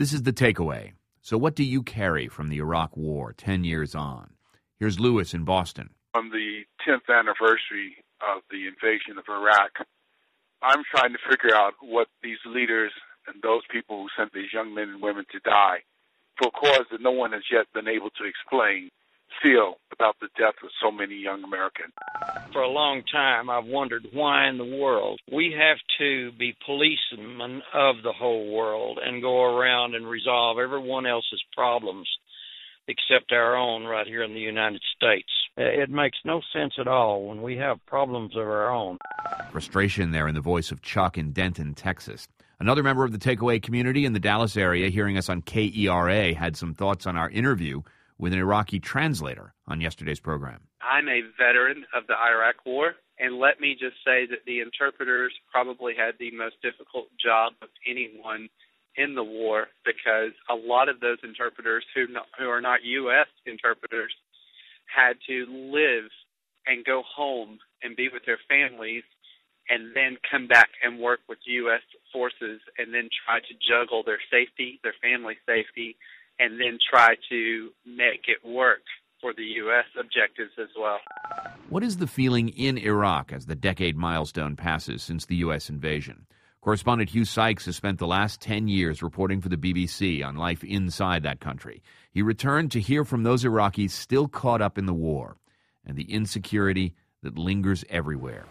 This is the takeaway. So, what do you carry from the Iraq War 10 years on? Here's Lewis in Boston. On the 10th anniversary of the invasion of Iraq, I'm trying to figure out what these leaders and those people who sent these young men and women to die for a cause that no one has yet been able to explain feel about the death of so many young Americans. For a long time, I've wondered why in the world we have to be policemen of the whole world and go around and resolve everyone else's problems except our own right here in the United States. Uh, it makes no sense at all when we have problems of our own. Frustration there in the voice of Chuck in Denton, Texas. Another member of the takeaway community in the Dallas area hearing us on KERA had some thoughts on our interview with an Iraqi translator on yesterday's program. I'm a veteran of the Iraq War, and let me just say that the interpreters probably had the most difficult job of anyone in the war because a lot of those interpreters who not, who are not U.S. interpreters had to live and go home and be with their families and then come back and work with U.S. forces and then try to juggle their safety, their family safety, and then try to make it work for the U.S. objectives as well. What is the feeling in Iraq as the decade milestone passes since the U.S. invasion? Correspondent Hugh Sykes has spent the last 10 years reporting for the BBC on life inside that country. He returned to hear from those Iraqis still caught up in the war and the insecurity that lingers everywhere.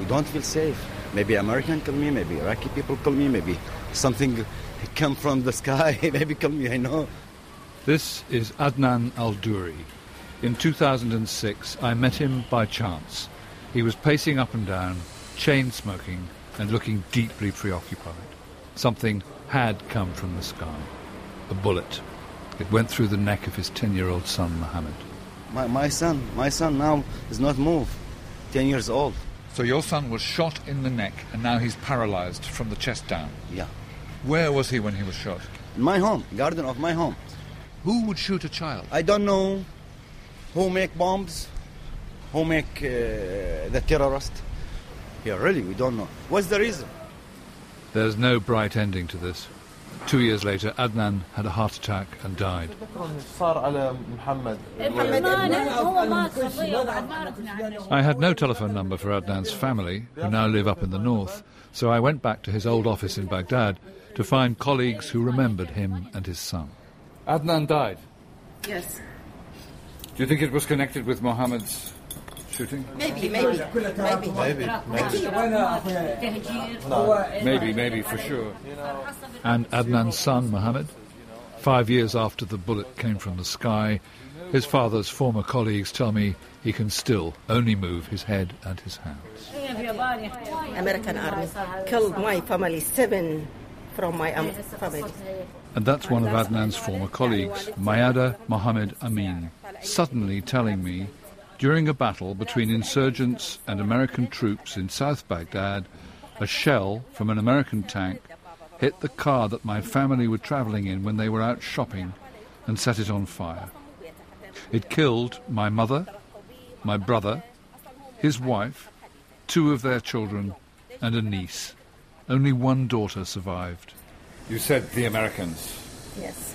We don't feel safe. Maybe American kill me, maybe Iraqi people kill me, maybe something come from the sky, maybe kill me, I know. This is Adnan Al Duri. In 2006, I met him by chance. He was pacing up and down, chain smoking, and looking deeply preoccupied. Something had come from the sky. A bullet. It went through the neck of his 10 year old son, Mohammed. My, my son, my son now is not moved, 10 years old. So your son was shot in the neck and now he's paralyzed from the chest down? Yeah. Where was he when he was shot? In my home, garden of my home. Who would shoot a child? I don't know who make bombs, who make uh, the terrorist. Yeah, really, we don't know. What's the reason? There's no bright ending to this. Two years later, Adnan had a heart attack and died. I had no telephone number for Adnan's family, who now live up in the north, so I went back to his old office in Baghdad to find colleagues who remembered him and his son. Adnan died? Yes. Do you think it was connected with Mohammed's shooting? Maybe, maybe, maybe. Maybe. Maybe, maybe, for sure. And Adnan's son, Mohammed? Five years after the bullet came from the sky, his father's former colleagues tell me he can still only move his head and his hands. American army killed my family, seven from my um, family. And that's one of Adnan's former colleagues, Mayada Mohammed Amin, suddenly telling me during a battle between insurgents and American troops in South Baghdad, a shell from an American tank hit the car that my family were travelling in when they were out shopping and set it on fire. It killed my mother, my brother, his wife, two of their children, and a niece. Only one daughter survived. You said the Americans. Yes.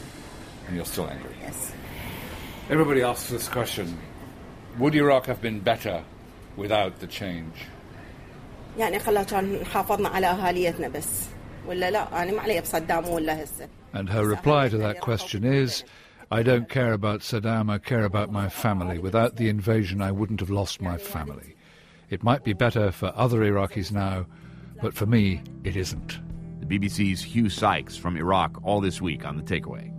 And you're still angry. Yes. Everybody asks this question Would Iraq have been better without the change? يعني خلاص كان حافظنا على اهاليتنا بس ولا لا انا ما علي بصدام ولا هسه And her reply to that question is I don't care about Saddam, I care about my family. Without the invasion, I wouldn't have lost my family. It might be better for other Iraqis now, but for me, it isn't. The BBC's Hugh Sykes from Iraq all this week on The Takeaway.